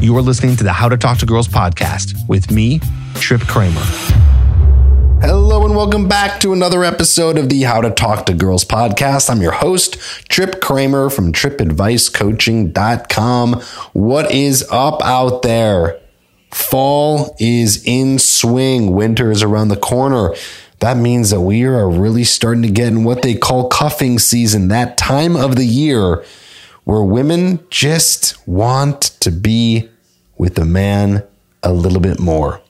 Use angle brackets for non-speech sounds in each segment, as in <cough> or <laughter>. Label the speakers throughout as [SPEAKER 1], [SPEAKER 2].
[SPEAKER 1] You are listening to the How to Talk to Girls podcast with me, Tripp Kramer.
[SPEAKER 2] Hello and welcome back to another episode of the How to Talk to Girls podcast. I'm your host, Tripp Kramer from trippadvicecoaching.com. What is up out there? Fall is in swing. Winter is around the corner. That means that we are really starting to get in what they call cuffing season, that time of the year where women just want to be with a man a little bit more.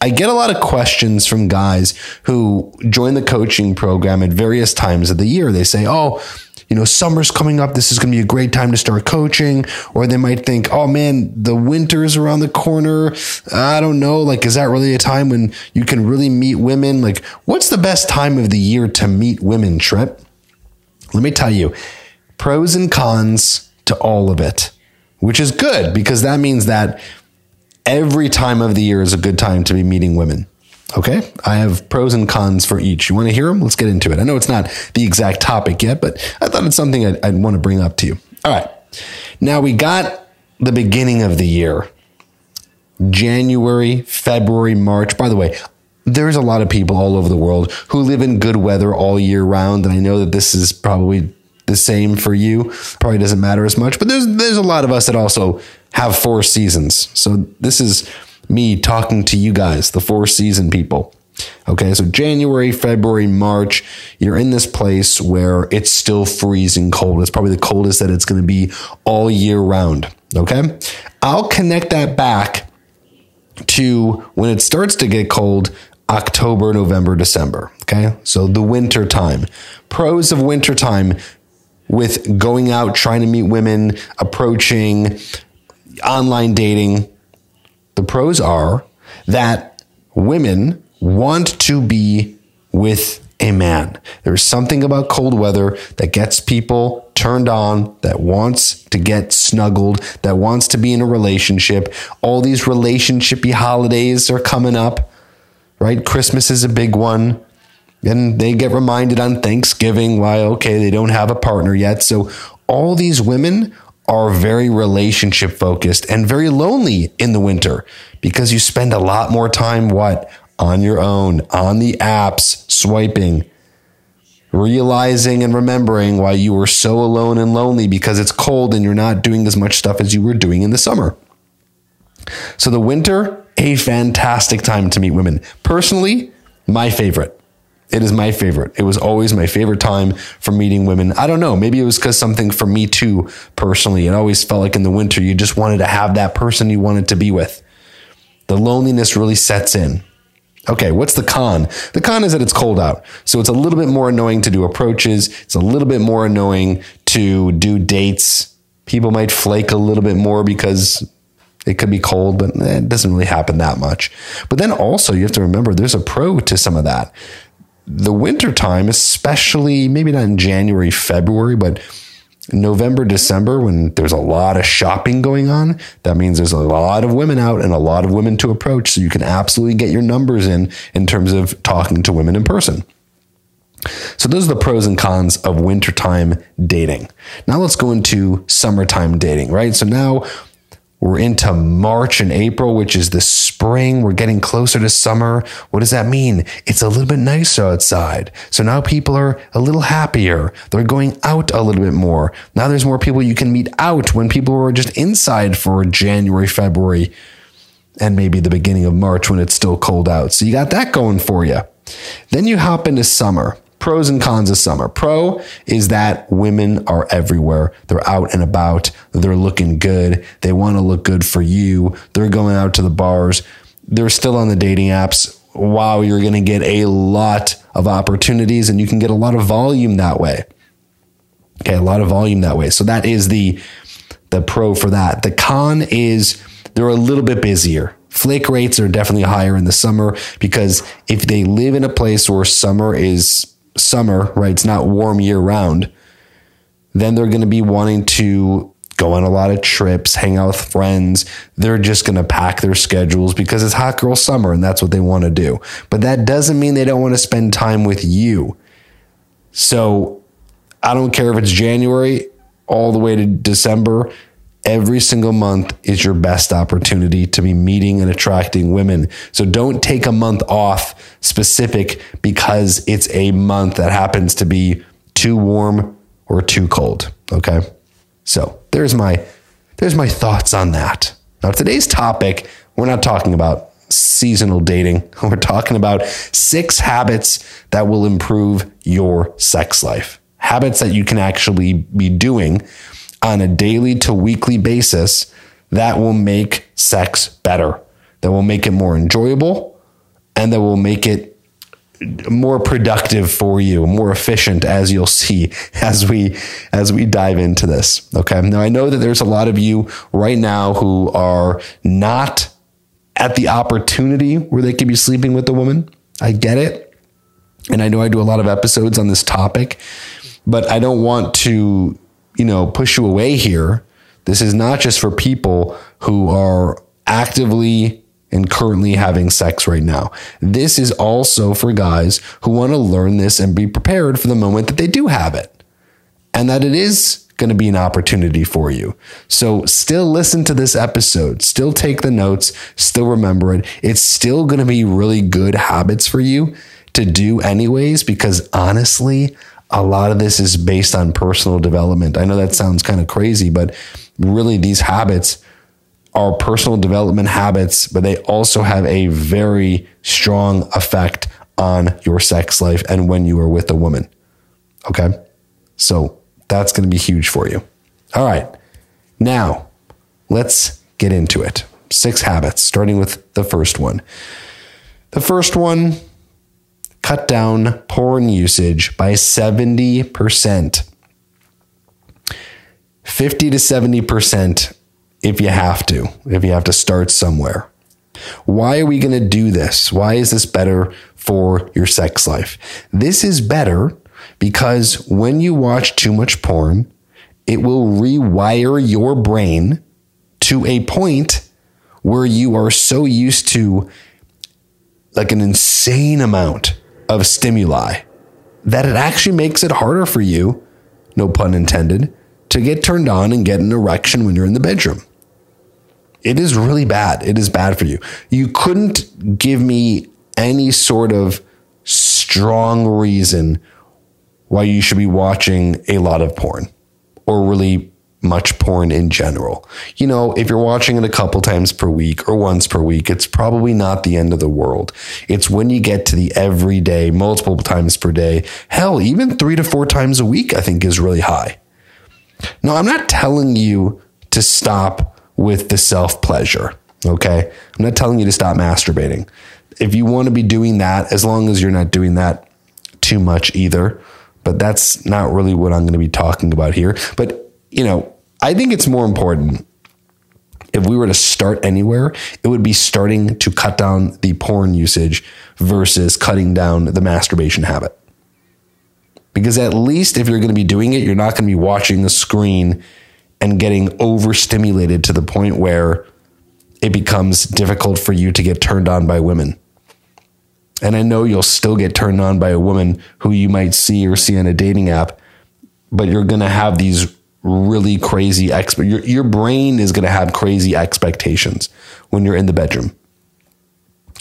[SPEAKER 2] I get a lot of questions from guys who join the coaching program at various times of the year. They say, Oh, you know, summer's coming up. This is going to be a great time to start coaching. Or they might think, oh man, the winter's around the corner. I don't know. Like, is that really a time when you can really meet women? Like, what's the best time of the year to meet women, Tripp? Let me tell you pros and cons to all of it, which is good because that means that every time of the year is a good time to be meeting women. Okay. I have pros and cons for each. You want to hear them? Let's get into it. I know it's not the exact topic yet, but I thought it's something I'd, I'd want to bring up to you. All right. Now we got the beginning of the year January, February, March. By the way, there's a lot of people all over the world who live in good weather all year round. And I know that this is probably the same for you. Probably doesn't matter as much, but there's there's a lot of us that also have four seasons. So this is me talking to you guys, the four season people. Okay, so January, February, March, you're in this place where it's still freezing cold. It's probably the coldest that it's going to be all year round. Okay, I'll connect that back to when it starts to get cold October, November, December. Okay, so the winter time. Pros of winter time with going out, trying to meet women, approaching online dating. The pros are that women want to be with a man. There's something about cold weather that gets people turned on, that wants to get snuggled, that wants to be in a relationship. All these relationshipy holidays are coming up, right? Christmas is a big one. And they get reminded on Thanksgiving why, okay, they don't have a partner yet. So all these women are very relationship focused and very lonely in the winter because you spend a lot more time, what? On your own, on the apps, swiping, realizing and remembering why you were so alone and lonely because it's cold and you're not doing as much stuff as you were doing in the summer. So the winter, a fantastic time to meet women. Personally, my favorite. It is my favorite. It was always my favorite time for meeting women. I don't know. Maybe it was because something for me too, personally. It always felt like in the winter, you just wanted to have that person you wanted to be with. The loneliness really sets in. Okay, what's the con? The con is that it's cold out. So it's a little bit more annoying to do approaches. It's a little bit more annoying to do dates. People might flake a little bit more because it could be cold, but it doesn't really happen that much. But then also, you have to remember there's a pro to some of that the winter time, especially maybe not in January, February, but November, December, when there's a lot of shopping going on, that means there's a lot of women out and a lot of women to approach. So you can absolutely get your numbers in in terms of talking to women in person. So those are the pros and cons of wintertime dating. Now let's go into summertime dating, right? So now we're into March and April, which is the spring. We're getting closer to summer. What does that mean? It's a little bit nicer outside. So now people are a little happier. They're going out a little bit more. Now there's more people you can meet out when people were just inside for January, February, and maybe the beginning of March when it's still cold out. So you got that going for you. Then you hop into summer pros and cons of summer. Pro is that women are everywhere. They're out and about. They're looking good. They want to look good for you. They're going out to the bars. They're still on the dating apps. Wow, you're going to get a lot of opportunities and you can get a lot of volume that way. Okay, a lot of volume that way. So that is the the pro for that. The con is they're a little bit busier. Flake rates are definitely higher in the summer because if they live in a place where summer is summer, right? It's not warm year round. Then they're going to be wanting to go on a lot of trips, hang out with friends. They're just going to pack their schedules because it's hot girl summer and that's what they want to do. But that doesn't mean they don't want to spend time with you. So I don't care if it's January all the way to December. Every single month is your best opportunity to be meeting and attracting women. So don't take a month off specific because it's a month that happens to be too warm or too cold. Okay. So there's my there's my thoughts on that. Now today's topic, we're not talking about seasonal dating. <laughs> We're talking about six habits that will improve your sex life. Habits that you can actually be doing on a daily to weekly basis that will make sex better, that will make it more enjoyable, and that will make it more productive for you, more efficient as you'll see <laughs> as we as we dive into this. Okay. Now I know that there's a lot of you right now who are not at the opportunity where they could be sleeping with a woman. I get it. And I know I do a lot of episodes on this topic, but I don't want to you know, push you away here. This is not just for people who are actively and currently having sex right now. This is also for guys who want to learn this and be prepared for the moment that they do have it and that it is going to be an opportunity for you. So still listen to this episode, still take the notes, still remember it. It's still going to be really good habits for you to do anyways because honestly, a lot of this is based on personal development. I know that sounds kind of crazy, but really these habits are personal development habits, but they also have a very strong effect on your sex life and when you are with a woman. Okay. So that's going to be huge for you. All right. Now let's get into it. Six habits, starting with the first one. The first one cut down porn usage by 70%. 50 to 70% if you have to, if you have to start somewhere. Why are we going to do this? Why is this better for your sex life? This is better because when you watch too much porn, it will rewire your brain to a point where you are so used to like an insane amount of stimuli that it actually makes it harder for you, no pun intended, to get turned on and get an erection when you're in the bedroom. It is really bad. It is bad for you. You couldn't give me any sort of strong reason why you should be watching a lot of porn or really much porn in general. You know, if you're watching it a couple times per week or once per week, it's probably not the end of the world. It's when you get to the everyday, multiple times per day, hell, even three to four times a week, I think is really high. Now, I'm not telling you to stop with the self pleasure. Okay. I'm not telling you to stop masturbating. If you want to be doing that, as long as you're not doing that too much either, but that's not really what I'm going to be talking about here. But you know, I think it's more important if we were to start anywhere, it would be starting to cut down the porn usage versus cutting down the masturbation habit. Because at least if you're going to be doing it, you're not going to be watching the screen and getting overstimulated to the point where it becomes difficult for you to get turned on by women. And I know you'll still get turned on by a woman who you might see or see on a dating app, but you're going to have these really crazy exp- your your brain is going to have crazy expectations when you're in the bedroom.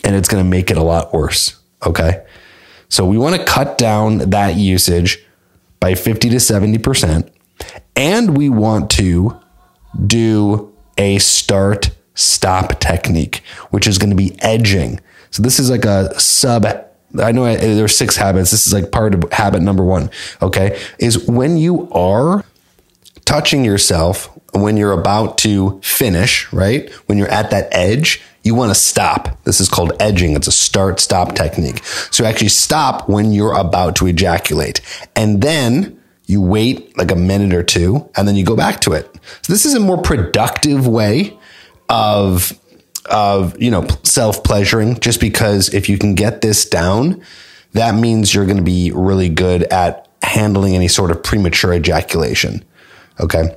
[SPEAKER 2] And it's going to make it a lot worse, okay? So we want to cut down that usage by 50 to 70% and we want to do a start stop technique, which is going to be edging. So this is like a sub I know there's six habits. This is like part of habit number one. Okay. Is when you are touching yourself when you're about to finish, right? When you're at that edge, you want to stop. This is called edging. It's a start stop technique. So actually stop when you're about to ejaculate. And then you wait like a minute or two and then you go back to it. So this is a more productive way of of, you know, self-pleasuring just because if you can get this down, that means you're going to be really good at handling any sort of premature ejaculation. Okay.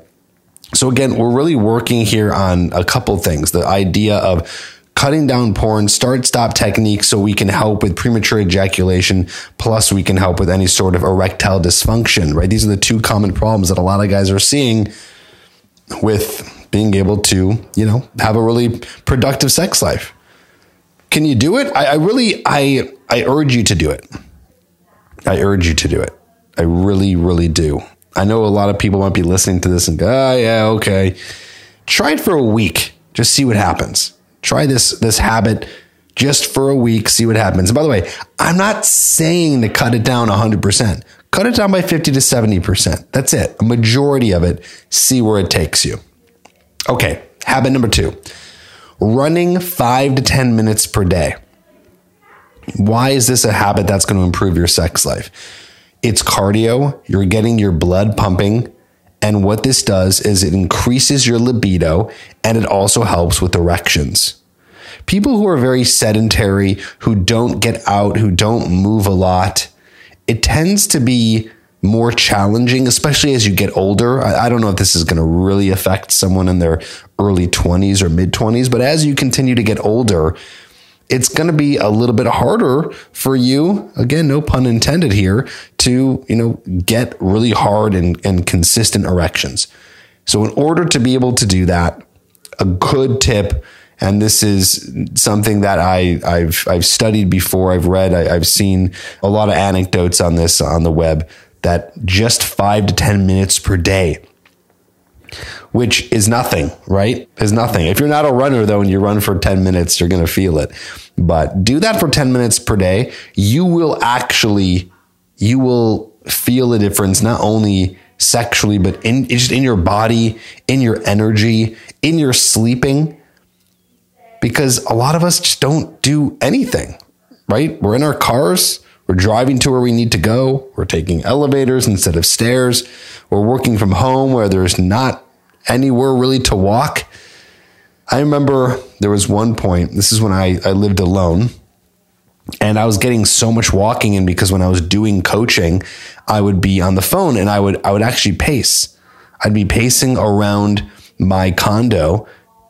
[SPEAKER 2] So again, we're really working here on a couple things. The idea of cutting down porn, start stop techniques so we can help with premature ejaculation, plus we can help with any sort of erectile dysfunction, right? These are the two common problems that a lot of guys are seeing with being able to, you know, have a really productive sex life. Can you do it? I, I really, I, I urge you to do it. I urge you to do it. I really, really do. I know a lot of people might be listening to this and go, oh, yeah, okay. Try it for a week. Just see what happens. Try this, this habit just for a week, see what happens. And by the way, I'm not saying to cut it down 100%. Cut it down by 50 to 70%. That's it. A majority of it. See where it takes you. Okay, habit number two running five to 10 minutes per day. Why is this a habit that's going to improve your sex life? It's cardio, you're getting your blood pumping. And what this does is it increases your libido and it also helps with erections. People who are very sedentary, who don't get out, who don't move a lot, it tends to be more challenging, especially as you get older. I, don't know if this is going to really affect someone in their early 20s or mid 20s, but as you continue to get older, it's going to be a little bit harder for you again no pun intended here to you know get really hard and, and consistent erections so in order to be able to do that a good tip and this is something that I, I've I've studied before. I've read. I, I've seen a lot of anecdotes on this on the web. That just five to ten minutes per day which is nothing, right? Is nothing. If you're not a runner though, and you run for 10 minutes, you're going to feel it. But do that for 10 minutes per day. You will actually, you will feel a difference, not only sexually, but in just in your body, in your energy, in your sleeping. Because a lot of us just don't do anything, right? We're in our cars. We're driving to where we need to go. We're taking elevators instead of stairs. We're working from home where there's not anywhere really to walk. I remember there was one point, this is when I, I lived alone, and I was getting so much walking in because when I was doing coaching, I would be on the phone and I would I would actually pace. I'd be pacing around my condo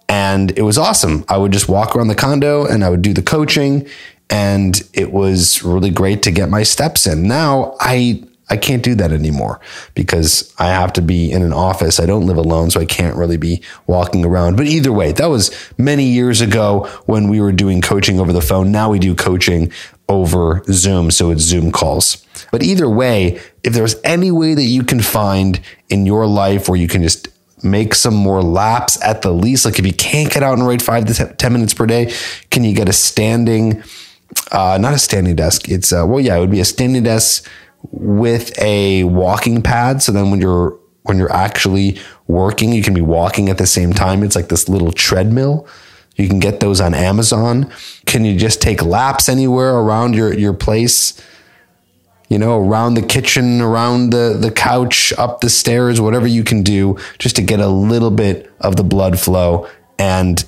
[SPEAKER 2] and it was awesome. I would just walk around the condo and I would do the coaching and it was really great to get my steps in. Now I I can't do that anymore because I have to be in an office. I don't live alone, so I can't really be walking around. But either way, that was many years ago when we were doing coaching over the phone. Now we do coaching over Zoom, so it's Zoom calls. But either way, if there's any way that you can find in your life where you can just make some more laps at the least, like if you can't get out and ride five to 10 minutes per day, can you get a standing, uh, not a standing desk? It's, uh, well, yeah, it would be a standing desk with a walking pad. So then when you're when you're actually working, you can be walking at the same time. It's like this little treadmill. You can get those on Amazon. Can you just take laps anywhere around your, your place? You know, around the kitchen, around the, the couch, up the stairs, whatever you can do just to get a little bit of the blood flow. And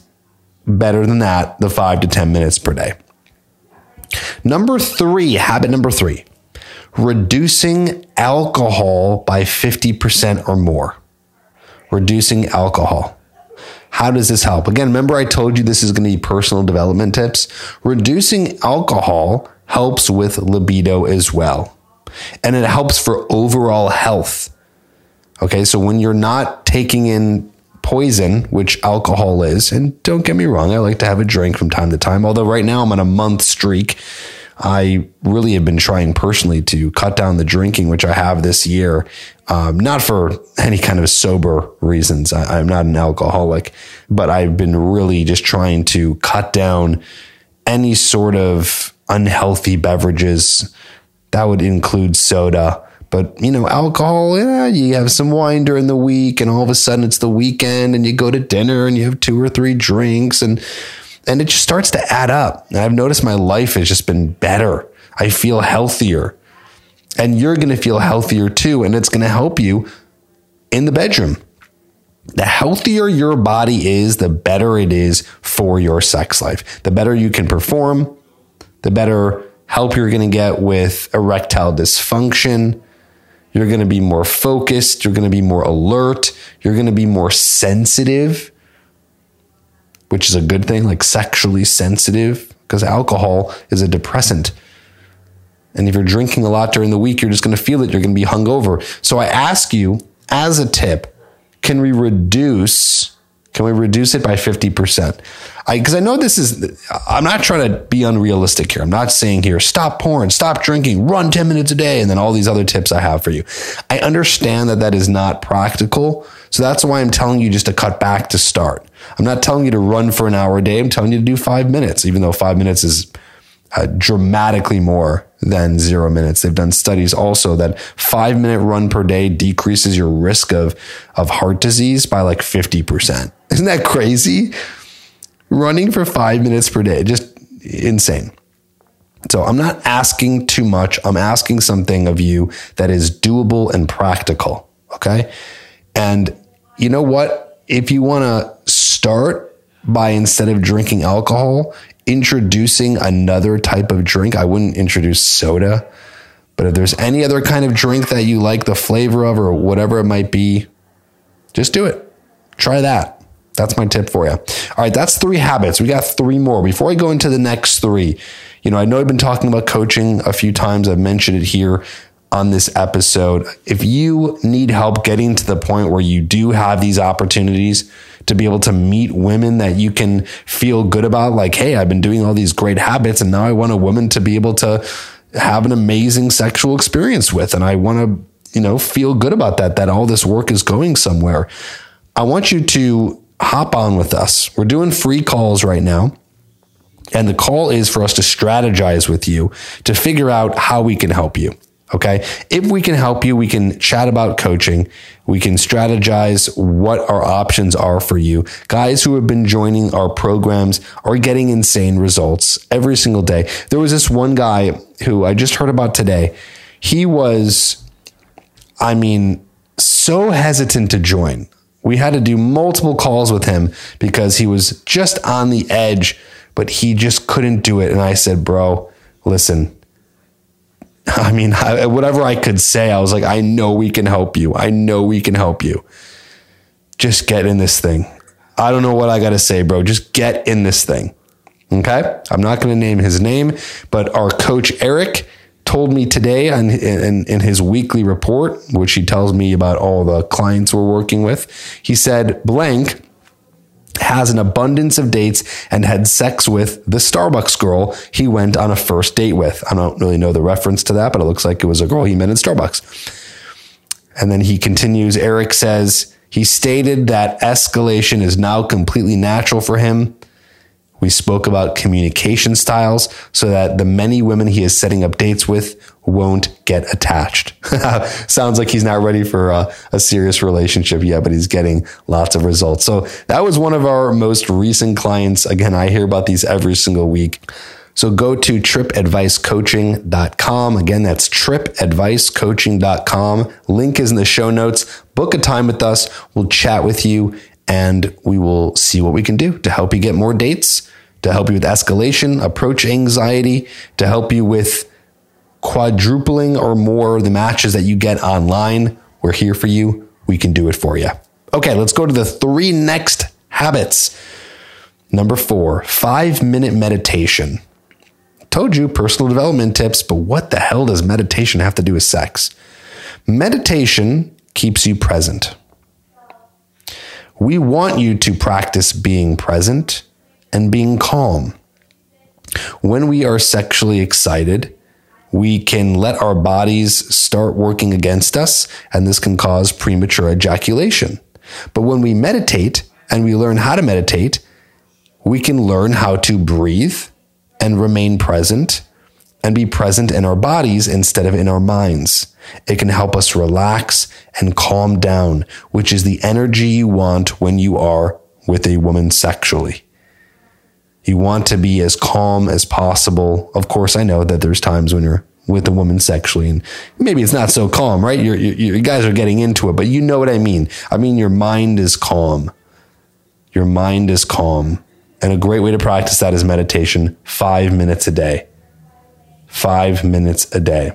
[SPEAKER 2] better than that, the five to 10 minutes per day. Number three, habit number three reducing alcohol by 50% or more. Reducing alcohol. How does this help? Again, remember I told you this is going to be personal development tips. Reducing alcohol helps with libido as well. And it helps for overall health. Okay, so when you're not taking in poison, which alcohol is, and don't get me wrong, I like to have a drink from time to time, although right now I'm on a month streak I really have been trying personally to cut down the drinking, which I have this year, um, not for any kind of sober reasons. I, I'm not an alcoholic, but I've been really just trying to cut down any sort of unhealthy beverages. That would include soda. But you know, alcohol, yeah, you have some wine during the week, and all of a sudden it's the weekend, and you go to dinner and you have two or three drinks, and and it just starts to add up. And I've noticed my life has just been better. I feel healthier. And you're going to feel healthier too. And it's going to help you in the bedroom. The healthier your body is, the better it is for your sex life. The better you can perform, the better help you're going to get with erectile dysfunction. You're going to be more focused. You're going to be more alert. You're going to be more sensitive which is a good thing, like sexually sensitive, because alcohol is a depressant. And if you're drinking a lot during the week, you're just going to feel it. You're going to be hungover. So I ask you, as a tip, can we reduce Can we reduce it by 50%? I, cause I know this is, I'm not trying to be unrealistic here. I'm not saying here, stop porn, stop drinking, run 10 minutes a day, and then all these other tips I have for you. I understand that that is not practical. So that's why I'm telling you just to cut back to start. I'm not telling you to run for an hour a day. I'm telling you to do five minutes, even though five minutes is uh, dramatically more than zero minutes. They've done studies also that five minute run per day decreases your risk of, of heart disease by like 50%. Isn't that crazy? Running for five minutes per day, just insane. So I'm not asking too much. I'm asking something of you that is doable and practical. Okay. And you know what? If you want to start by instead of drinking alcohol, introducing another type of drink, I wouldn't introduce soda. But if there's any other kind of drink that you like the flavor of or whatever it might be, just do it. Try that. That's my tip for you. All right, that's three habits. We got three more. Before I go into the next three, you know, I know I've been talking about coaching a few times. I've mentioned it here on this episode. If you need help getting to the point where you do have these opportunities to be able to meet women that you can feel good about, like, hey, I've been doing all these great habits and now I want a woman to be able to have an amazing sexual experience with. And I want to, you know, feel good about that, that all this work is going somewhere. I want you to hop on with us. We're doing free calls right now. And the call is for us to strategize with you to figure out how we can help you. Okay. If we can help you, we can chat about coaching. We can strategize what our options are for you. Guys who have been joining our programs are getting insane results every single day. There was this one guy who I just heard about today. He was, I mean, so hesitant to join. We had to do multiple calls with him because he was just on the edge, but he just couldn't do it. And I said, bro, listen, <laughs> I mean, I, whatever I could say, I was like, I know we can help you. I know we can help you. Just get in this thing. I don't know what I got to say, bro. Just get in this thing. Okay. I'm not going to name his name, but our coach, Eric, told me today in, in, in, his weekly report, which he tells me about all the clients we're working with, he said, blank has an abundance of dates and had sex with the Starbucks girl he went on a first date with. I don't really know the reference to that, but it looks like it was a girl he met in Starbucks. And then he continues Eric says, he stated that escalation is now completely natural for him. We spoke about communication styles so that the many women he is setting up dates with won't get attached. <laughs> Sounds like he's not ready for a, a, serious relationship yet, but he's getting lots of results. So that was one of our most recent clients. Again, I hear about these every single week. So go to trippadvicecoaching.com. Again, that's trippadvicecoaching.com. Link is in the show notes. Book a time with us. We'll chat with you and we will see what we can do to help you get more dates, to help you with escalation, approach anxiety, to help you with quadrupling or more the matches that you get online. We're here for you. We can do it for you. Okay, let's go to the three next habits. Number four, five minute meditation. Told you personal development tips, but what the hell does meditation have to do with sex? Meditation keeps you present. We want you to practice being present and being calm. When we are sexually excited, we can let our bodies start working against us, and this can cause premature ejaculation. But when we meditate and we learn how to meditate, we can learn how to breathe and remain present and be present in our bodies instead of in our minds. It can help us relax and calm down, which is the energy you want when you are with a woman sexually. You want to be as calm as possible. Of course, I know that there's times when you're with a woman sexually and maybe it's not so calm, right? You're, you guys are getting into it, but you know what I mean. I mean, your mind is calm. Your mind is calm. And a great way to practice that is meditation, five minutes a day. Five minutes a day.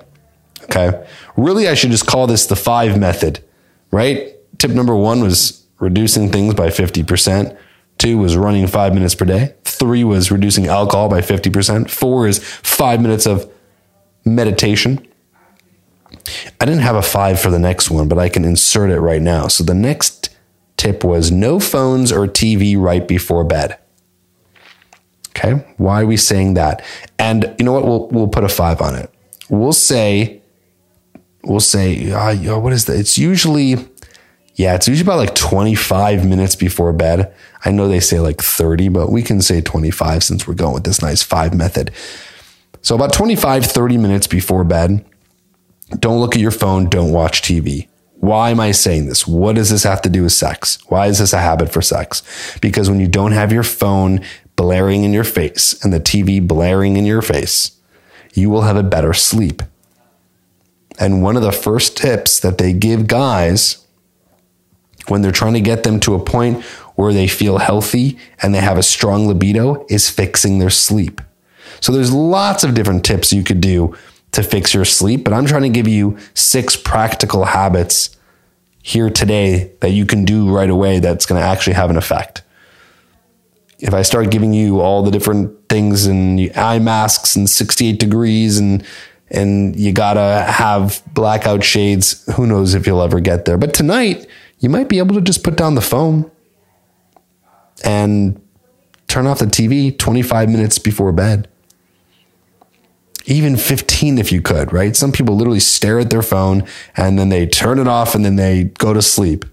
[SPEAKER 2] Okay. Really, I should just call this the five method, right? Tip number one was reducing things by 50%. Two was running five minutes per day. Three was reducing alcohol by 50%. Four is five minutes of meditation. I didn't have a five for the next one, but I can insert it right now. So the next tip was no phones or TV right before bed. Okay, why are we saying that? And you know what? We'll we'll put a five on it. We'll say, we'll say, uh, what is that? It's usually, yeah, it's usually about like 25 minutes before bed. I know they say like 30, but we can say 25 since we're going with this nice five method. So about 25, 30 minutes before bed, don't look at your phone, don't watch TV. Why am I saying this? What does this have to do with sex? Why is this a habit for sex? Because when you don't have your phone blaring in your face and the TV blaring in your face, you will have a better sleep. And one of the first tips that they give guys when they're trying to get them to a point where they feel healthy and they have a strong libido is fixing their sleep. So there's lots of different tips you could do to fix your sleep, but I'm trying to give you six practical habits here today that you can do right away that's going to actually have an effect. If I start giving you all the different things and eye masks and 68 degrees and and you gotta have blackout shades, who knows if you'll ever get there. But tonight, you might be able to just put down the phone and turn off the TV 25 minutes before bed even 15 if you could, right? Some people literally stare at their phone and then they turn it off and then they go to sleep.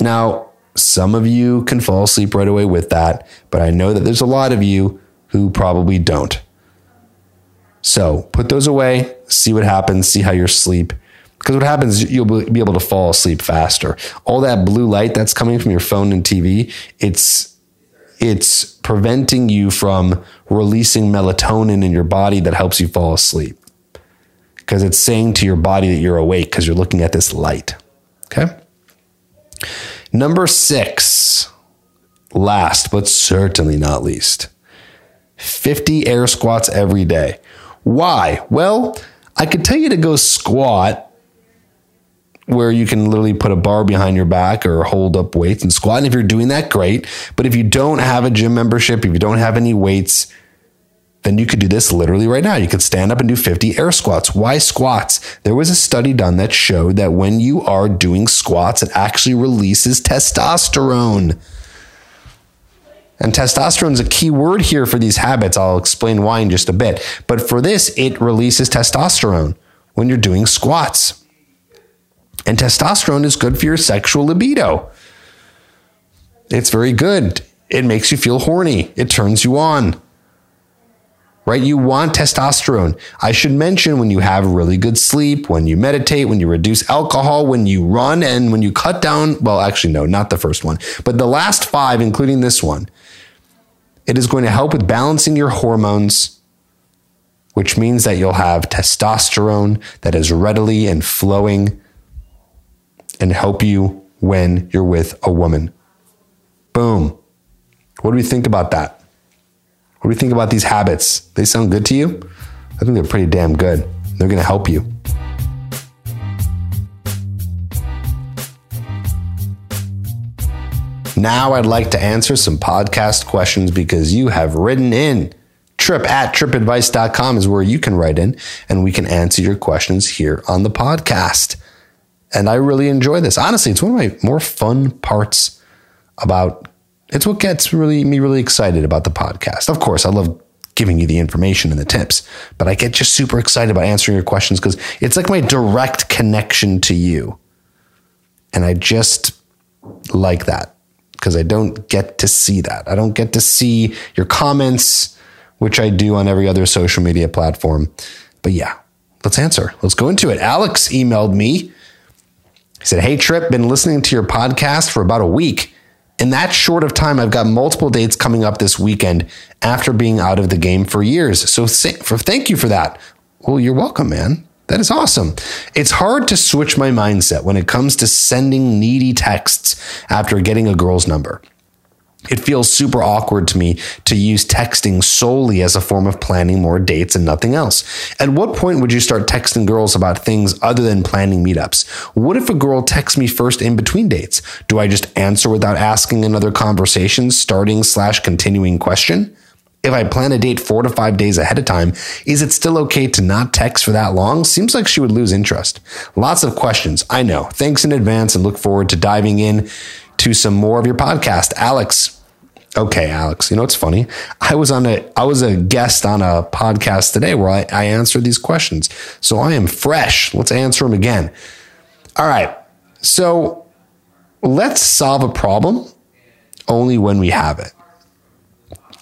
[SPEAKER 2] Now, some of you can fall asleep right away with that, but I know that there's a lot of you who probably don't. So put those away, see what happens, see how you sleep. Because what happens, you'll be able to fall asleep faster. All that blue light that's coming from your phone and TV, it's it's preventing you from releasing melatonin in your body that helps you fall asleep. Because it's saying to your body that you're awake because you're looking at this light. Okay. Number six, last but certainly not least 50 air squats every day. Why? Well, I could tell you to go squat where you can literally put a bar behind your back or hold up weights and squat. And if you're doing that, great. But if you don't have a gym membership, if you don't have any weights, then you could do this literally right now. You could stand up and do 50 air squats. Why squats? There was a study done that showed that when you are doing squats, it actually releases testosterone. And testosterone is a key word here for these habits. I'll explain why in just a bit. But for this, it releases testosterone when you're doing squats. And testosterone is good for your sexual libido. It's very good. It makes you feel horny. It turns you on. Right? You want testosterone. I should mention when you have really good sleep, when you meditate, when you reduce alcohol, when you run, and when you cut down. Well, actually, no, not the first one, but the last five, including this one. It is going to help with balancing your hormones, which means that you'll have testosterone that is readily and flowing and help you when you're with a woman. Boom. What do we think about that? What do we think about these habits? They sound good to you? I think they're pretty damn good. They're going to help you. Now I'd like to answer some podcast questions because you have written in. Tripp at trippadvice.com is where you can write in and we can answer your questions here on the podcast. And I really enjoy this. Honestly, it's one of my more fun parts about it's what gets really me really excited about the podcast. Of course, I love giving you the information and the tips, but I get just super excited about answering your questions because it's like my direct connection to you. And I just like that because I don't get to see that. I don't get to see your comments, which I do on every other social media platform. But yeah, let's answer. Let's go into it. Alex emailed me he said, Hey, Tripp, been listening to your podcast for about a week. In that short of time, I've got multiple dates coming up this weekend after being out of the game for years. So thank you for that. Well, you're welcome, man. That is awesome. It's hard to switch my mindset when it comes to sending needy texts after getting a girl's number. It feels super awkward to me to use texting solely as a form of planning more dates and nothing else. At what point would you start texting girls about things other than planning meetups? What if a girl texts me first in between dates? Do I just answer without asking another conversation, starting slash continuing question? if I plan a date four to five days ahead of time, is it still okay to not text for that long? Seems like she would lose interest. Lots of questions. I know. Thanks in advance and look forward to diving in to some more of your podcast. Alex. Okay, Alex, you know what's funny? I was on a I was a guest on a podcast today where I, I answered these questions. So I am fresh. Let's answer them again. All right. So let's solve a problem only when we have it.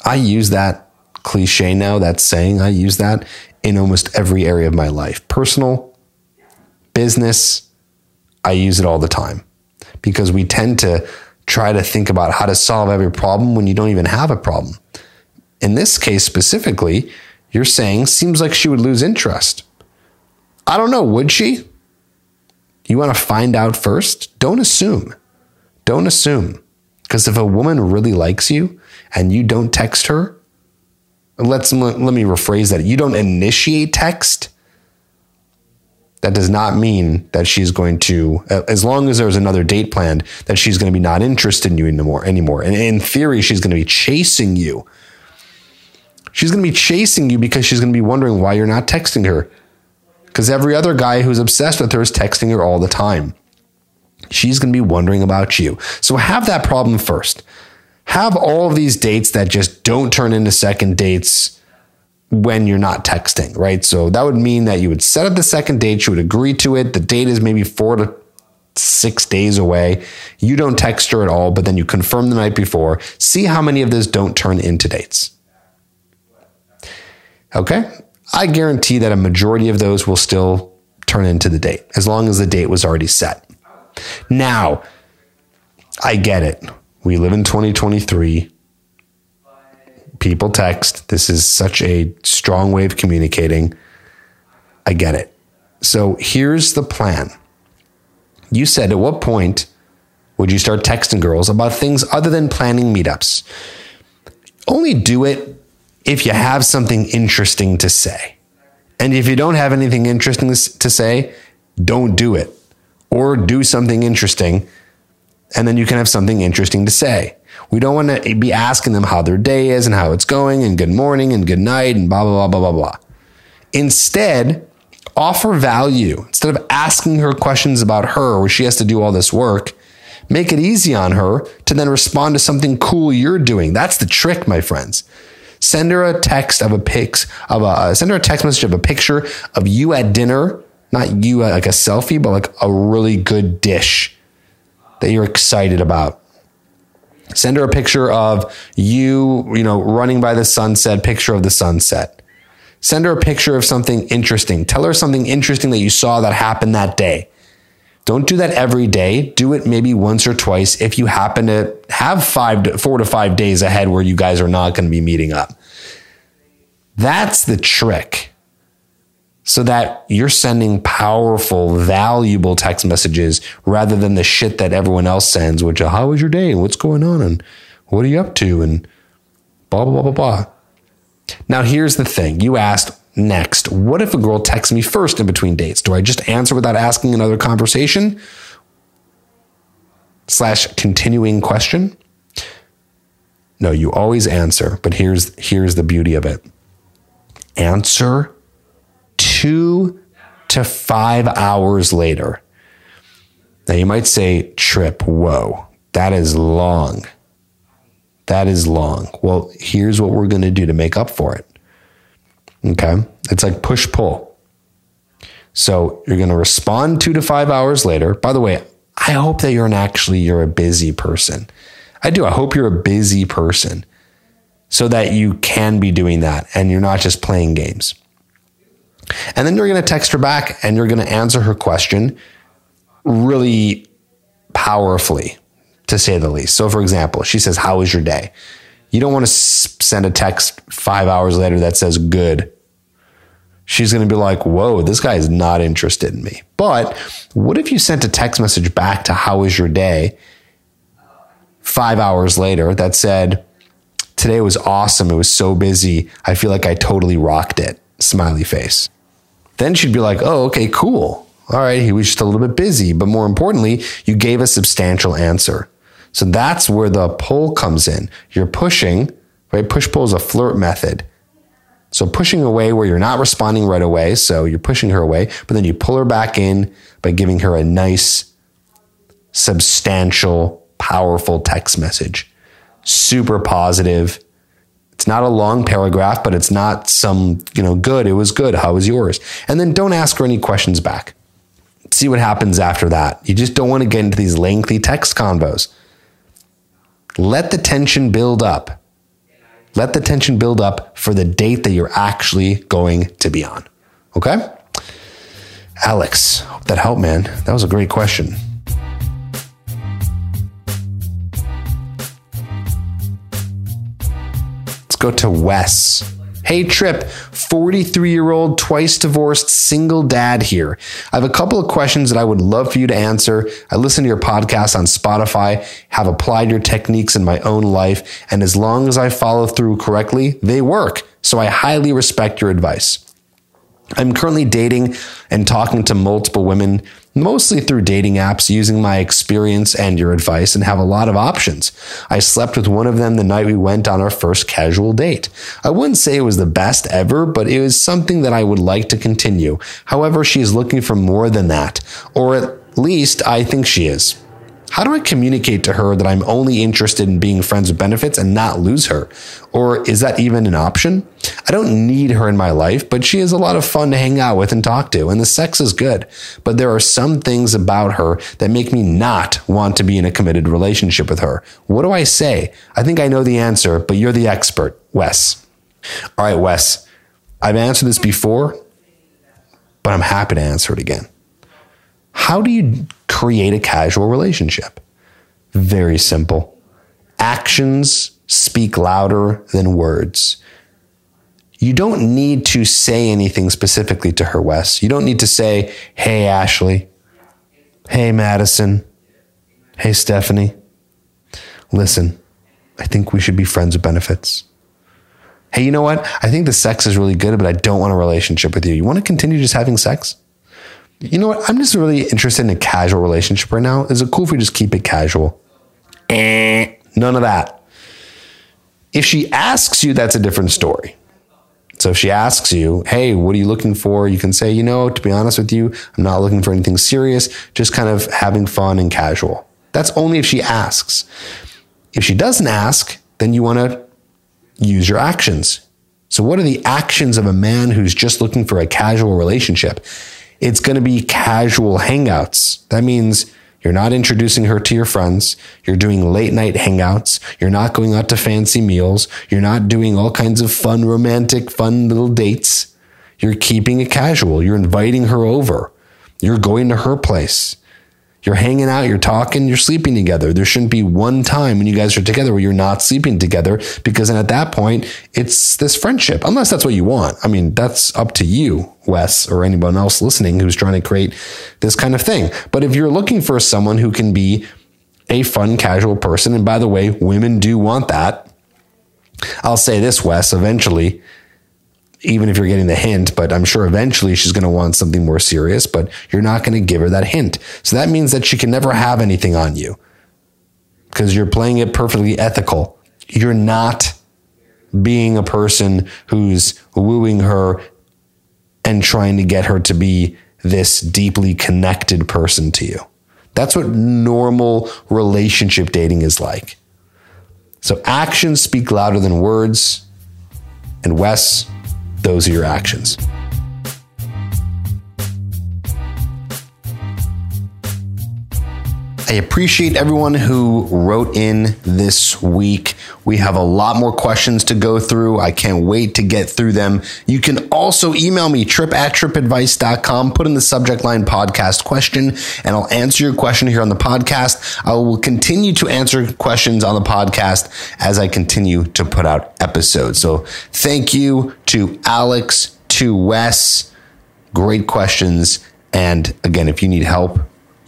[SPEAKER 2] I use that cliche now, that saying, I use that in almost every area of my life personal, business. I use it all the time because we tend to try to think about how to solve every problem when you don't even have a problem. In this case specifically, you're saying seems like she would lose interest. I don't know, would she? You want to find out first? Don't assume. Don't assume. Because if a woman really likes you and you don't text her, let's let me rephrase that. You don't initiate text. That does not mean that she's going to, as long as there's another date planned, that she's going to be not interested in you anymore. Anymore, and in theory, she's going to be chasing you. She's going to be chasing you because she's going to be wondering why you're not texting her. Because every other guy who's obsessed with her is texting her all the time. She's going to be wondering about you. So have that problem first. Have all of these dates that just don't turn into second dates when you're not texting, right? So that would mean that you would set up the second date, you would agree to it. The date is maybe four to six days away. You don't text her at all, but then you confirm the night before. See how many of those don't turn into dates. Okay? I guarantee that a majority of those will still turn into the date as long as the date was already set. Now, I get it. We live in 2023. People text. This is such a strong way of communicating. I get it. So here's the plan. You said at what point would you start texting girls about things other than planning meetups? Only do it if you have something interesting to say. And if you don't have anything interesting to say, don't do it or do something interesting, and then you can have something interesting to say. We don't want to be asking them how their day is and how it's going, and good morning and good night, and blah, blah, blah, blah, blah, blah. Instead, offer value. Instead of asking her questions about her, where she has to do all this work, make it easy on her to then respond to something cool you're doing. That's the trick, my friends. Send her a text of a pics of a send her a text message of a picture of you at dinner not you uh, like a selfie, but like a really good dish that you're excited about. Send her a picture of you, you know, running by the sunset, picture of the sunset. Send her a picture of something interesting. Tell her something interesting that you saw that happened that day. Don't do that every day. Do it maybe once or twice if you happen to have five, to, four to five days ahead where you guys are not going to be meeting up. That's the trick so that you're sending powerful, valuable text messages rather than the shit that everyone else sends, which, uh, how was your day? What's going on? And what are you up to? And blah, blah, blah, blah, blah. Now, here's the thing you asked next, what if a girl texts me first in between dates? Do I just answer without asking another conversation? Slash continuing question? No, you always answer, but here's here's the beauty of it. Answer two to five hours later. Now you might say, Tripp, whoa, that is long. That is long. Well, here's what we're going to do to make up for it. Okay. It's like push pull. So you're going to respond two to five hours later. By the way, I hope that you're an actually, you're a busy person. I do. I hope you're a busy person so that you can be doing that and you're not just playing games. And then you're going to text her back and you're going to answer her question really powerfully, to say the least. So, for example, she says, How was your day? You don't want to send a text five hours later that says good. She's going to be like, Whoa, this guy is not interested in me. But what if you sent a text message back to How was your day? Five hours later that said, Today was awesome. It was so busy. I feel like I totally rocked it. Smiley face. Then she'd be like, oh, okay, cool. All right, he was just a little bit busy. But more importantly, you gave a substantial answer. So that's where the pull comes in. You're pushing right? Push pull is a flirt method. So pushing away where you're not responding right away. So you're pushing her away, but then you pull her back in by giving her a nice, substantial, powerful text message. Super positive. It's not a long paragraph, but it's not some, you know, good. It was good. How was yours? And then don't ask her any questions back. See what happens after that. You just don't want to get into these lengthy text convos. Let the tension build up let the tension build up for the date that you're actually going to be on. Okay? Alex, hope that helped, man. That was a great question. Go to Wes. Hey, Tripp, 43 year old, twice divorced, single dad here. I have a couple of questions that I would love for you to answer. I listen to your podcast on Spotify, have applied your techniques in my own life, and as long as I follow through correctly, they work. So I highly respect your advice. I'm currently dating and talking to multiple women, mostly through dating apps, using my experience and your advice, and have a lot of options. I slept with one of them the night we went on our first casual date. I wouldn't say it was the best ever, but it was something that I would like to continue. However, she is looking for more than that, or at least I think she is. How do I communicate to her that I'm only interested in being friends with benefits and not lose her? Or is that even an option? I don't need her in my life, but she is a lot of fun to hang out with and talk to, and the sex is good. But there are some things about her that make me not want to be in a committed relationship with her. What do I say? I think I know the answer, but you're the expert, Wes. All right, Wes, I've answered this before, but I'm happy to answer it again. How do you create a casual relationship? Very simple. Actions speak louder than words. You don't need to say anything specifically to her, Wes. You don't need to say, Hey, Ashley. Hey, Madison. Hey, Stephanie. Listen, I think we should be friends with benefits. Hey, you know what? I think the sex is really good, but I don't want a relationship with you. You want to continue just having sex? You know what? I'm just really interested in a casual relationship right now. Is it cool if we just keep it casual? Eh, none of that. If she asks you, that's a different story. So if she asks you, hey, what are you looking for? You can say, you know, to be honest with you, I'm not looking for anything serious, just kind of having fun and casual. That's only if she asks. If she doesn't ask, then you want to use your actions. So, what are the actions of a man who's just looking for a casual relationship? It's going to be casual hangouts. That means you're not introducing her to your friends. You're doing late night hangouts. You're not going out to fancy meals. You're not doing all kinds of fun, romantic, fun little dates. You're keeping it casual. You're inviting her over. You're going to her place. You're hanging out, you're talking, you're sleeping together. There shouldn't be one time when you guys are together where you're not sleeping together because then at that point, it's this friendship, unless that's what you want. I mean, that's up to you, Wes, or anyone else listening who's trying to create this kind of thing. But if you're looking for someone who can be a fun, casual person, and by the way, women do want that. I'll say this, Wes, eventually, even if you're getting the hint, but I'm sure eventually she's going to want something more serious, but you're not going to give her that hint. So that means that she can never have anything on you because you're playing it perfectly ethical. You're not being a person who's wooing her and trying to get her to be this deeply connected person to you. That's what normal relationship dating is like. So actions speak louder than words. And Wes, those are your actions. I appreciate everyone who wrote in this week. We have a lot more questions to go through. I can't wait to get through them. You can also email me, tripp at trippadvice.com, put in the subject line podcast question, and I'll answer your question here on the podcast. I will continue to answer questions on the podcast as I continue to put out episodes. So thank you to Alex, to Wes. Great questions. And again, if you need help,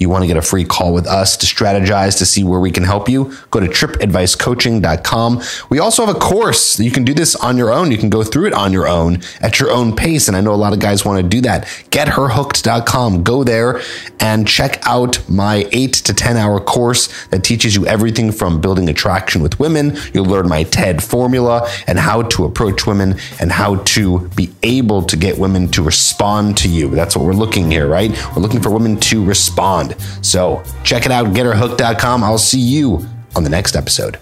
[SPEAKER 2] you want to get a free call with us to strategize to see where we can help you, go to trippadvicecoaching.com. We also have a course. You can do this on your own. You can go through it on your own at your own pace. And I know a lot of guys want to do that. GetHerHooked.com. Go there and check out my eight to 10 hour course that teaches you everything from building attraction with women. You'll learn my TED formula and how to approach women and how to be able to get women to respond to you. That's what we're looking here, right? We're looking for women to respond. So check it out, getherhooked.com. I'll see you on the next episode.